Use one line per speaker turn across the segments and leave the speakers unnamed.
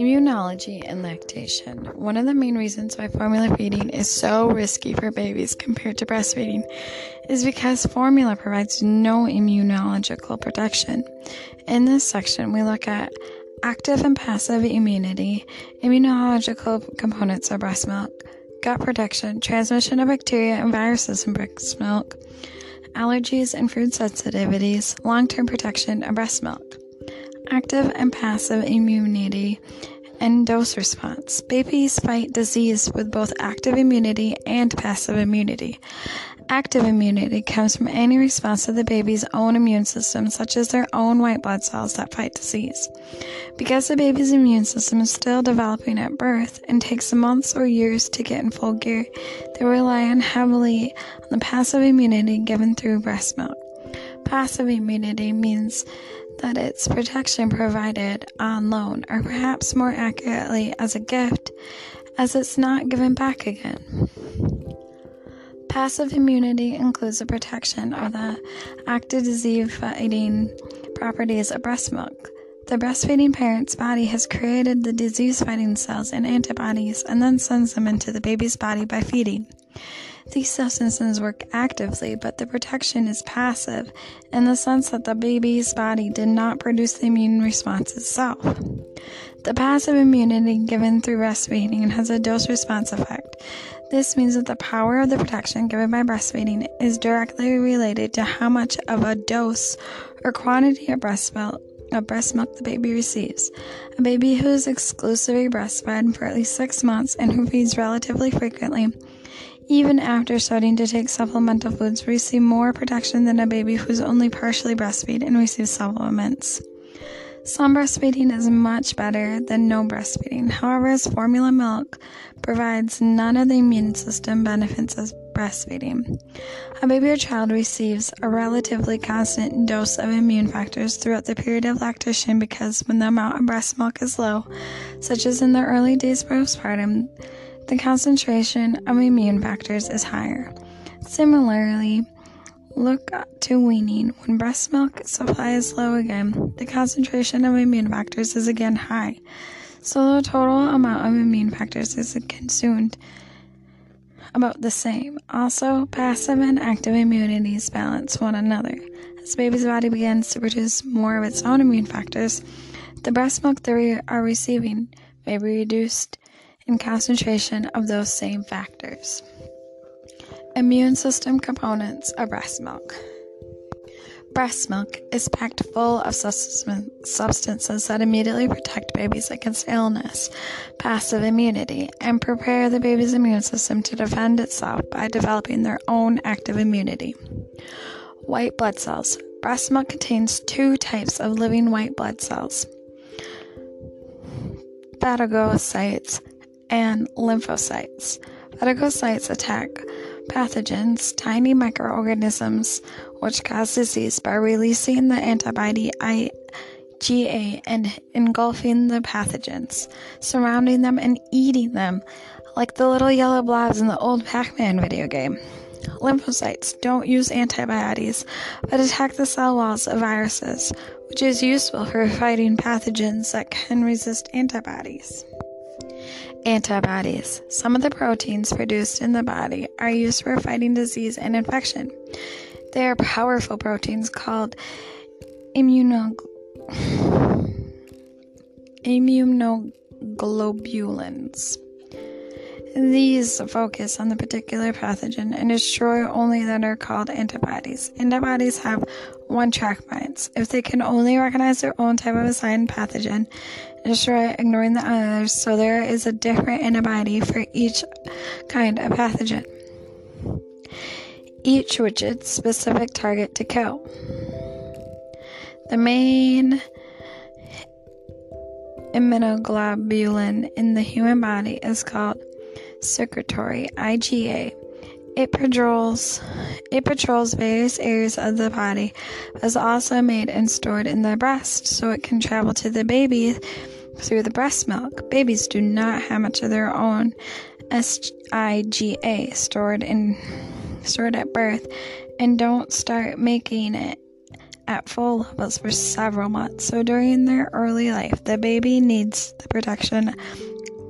Immunology and lactation. One of the main reasons why formula feeding is so risky for babies compared to breastfeeding is because formula provides no immunological protection. In this section, we look at active and passive immunity, immunological components of breast milk, gut protection, transmission of bacteria and viruses in breast milk, allergies and food sensitivities, long term protection of breast milk active and passive immunity, and dose response. Babies fight disease with both active immunity and passive immunity. Active immunity comes from any response of the baby's own immune system, such as their own white blood cells that fight disease. Because the baby's immune system is still developing at birth and takes months or years to get in full gear, they rely on heavily on the passive immunity given through breast milk. Passive immunity means that it's protection provided on loan, or perhaps more accurately as a gift, as it's not given back again. Passive immunity includes the protection of the active disease fighting properties of breast milk. The breastfeeding parent's body has created the disease fighting cells and antibodies and then sends them into the baby's body by feeding. These substances work actively, but the protection is passive in the sense that the baby's body did not produce the immune response itself. The passive immunity given through breastfeeding has a dose response effect. This means that the power of the protection given by breastfeeding is directly related to how much of a dose or quantity of breast milk of breast milk the baby receives. A baby who is exclusively breastfed for at least six months and who feeds relatively frequently even after starting to take supplemental foods, receive more protection than a baby who's only partially breastfed and receives supplements. Some breastfeeding is much better than no breastfeeding. However, as formula milk provides none of the immune system benefits as breastfeeding. A baby or child receives a relatively constant dose of immune factors throughout the period of lactation because when the amount of breast milk is low, such as in the early days postpartum, the concentration of immune factors is higher. Similarly, look to weaning. When breast milk supply is low again, the concentration of immune factors is again high. So the total amount of immune factors is consumed about the same. Also, passive and active immunities balance one another. As baby's body begins to produce more of its own immune factors, the breast milk they are receiving may be reduced and concentration of those same factors. Immune system components of breast milk. Breast milk is packed full of substances that immediately protect babies against illness, passive immunity, and prepare the baby's immune system to defend itself by developing their own active immunity. White blood cells. Breast milk contains two types of living white blood cells phagocytes and lymphocytes. Phagocytes attack pathogens, tiny microorganisms which cause disease by releasing the antibody IgA and engulfing the pathogens, surrounding them and eating them, like the little yellow blobs in the old Pac Man video game. Lymphocytes don't use antibodies, but attack the cell walls of viruses, which is useful for fighting pathogens that can resist antibodies. Antibodies. Some of the proteins produced in the body are used for fighting disease and infection. They are powerful proteins called immuno- immunoglobulins. These focus on the particular pathogen and destroy only that are called antibodies. Antibodies have one track minds. If they can only recognize their own type of assigned pathogen, and destroy it, ignoring the others, so there is a different antibody for each kind of pathogen. Each with its specific target to kill. The main immunoglobulin in the human body is called secretory IgA. It patrols it patrols various areas of the body, but is also made and stored in the breast, so it can travel to the baby through the breast milk. Babies do not have much of their own SIGA stored in stored at birth and don't start making it at full levels for several months. So during their early life, the baby needs the protection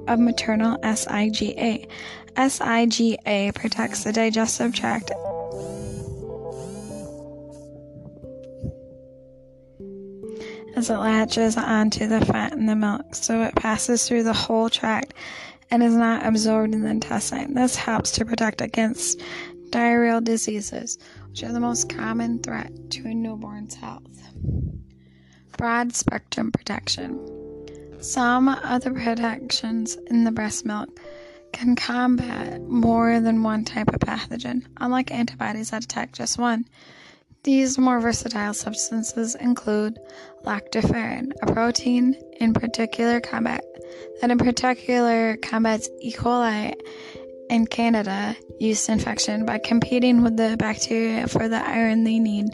of maternal SIGA. SIGA protects the digestive tract as it latches onto the fat in the milk, so it passes through the whole tract and is not absorbed in the intestine. This helps to protect against diarrheal diseases, which are the most common threat to a newborn's health. Broad spectrum protection. Some other protections in the breast milk can combat more than one type of pathogen, unlike antibodies that attack just one. These more versatile substances include lactoferrin, a protein in particular combat that in particular combats E. coli and Candida yeast infection by competing with the bacteria for the iron they need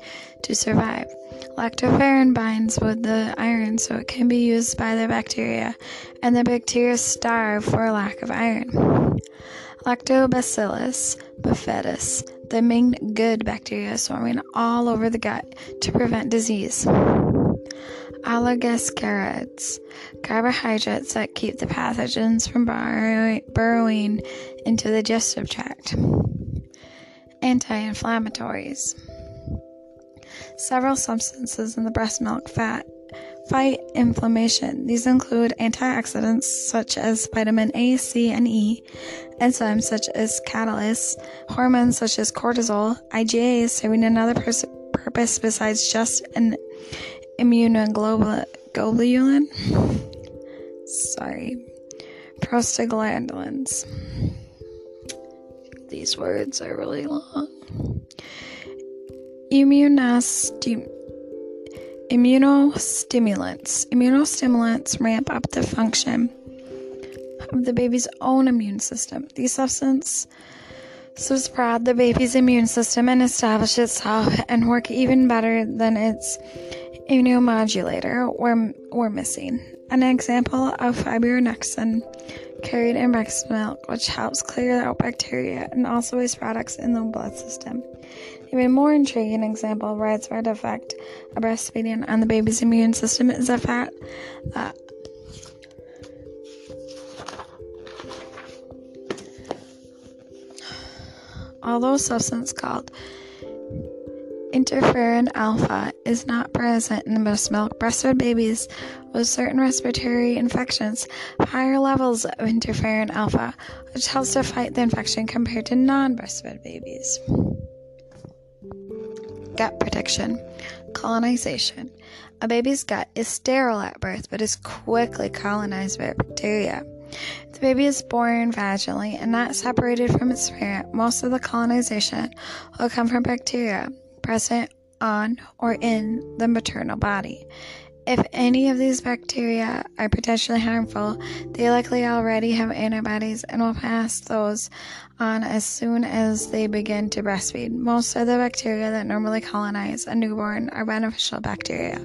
to survive. Lactoferrin binds with the iron so it can be used by the bacteria, and the bacteria starve for lack of iron. Lactobacillus bifidus the main good bacteria swarming all over the gut to prevent disease. Oligosaccharides, carbohydrates that keep the pathogens from burrowing into the digestive tract. Anti inflammatories. Several substances in the breast milk fat fight inflammation. These include antioxidants such as vitamin A, C, and E, enzymes such as catalase, hormones such as cortisol, IgA serving another pers- purpose besides just an immunoglobulin. Sorry, prostaglandins. These words are really long. Immunostim- immunostimulants. Immunostimulants ramp up the function of the baby's own immune system. These substances spread the baby's immune system and establish itself and work even better than its immunomodulator or, or missing. An example of fibronectin carried in breast milk, which helps clear out bacteria and also waste products in the blood system. Even more intriguing example of widespread effect of breastfeeding on the baby's immune system is the fact that uh, although substance called interferon alpha is not present in breast milk, breastfed babies with certain respiratory infections have higher levels of interferon alpha, which helps to fight the infection compared to non breastfed babies. Gut protection. Colonization. A baby's gut is sterile at birth but is quickly colonized by bacteria. The baby is born vaginally and not separated from its parent. Most of the colonization will come from bacteria present on or in the maternal body. If any of these bacteria are potentially harmful, they likely already have antibodies and will pass those on as soon as they begin to breastfeed. Most of the bacteria that normally colonize a newborn are beneficial bacteria.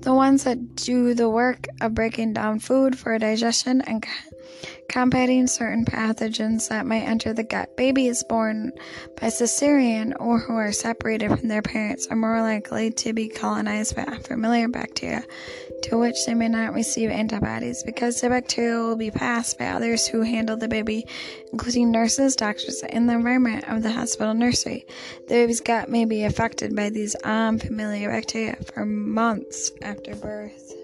The ones that do the work of breaking down food for digestion and combating certain pathogens that might enter the gut. Babies born by cesarean or who are separated from their parents are more likely to be colonized by familiar bacteria to which they may not receive antibodies because the bacteria will be passed by others who handle the baby, including nurses, doctors, and the environment of the hospital nursery. The baby's gut may be affected by these unfamiliar bacteria for months after birth.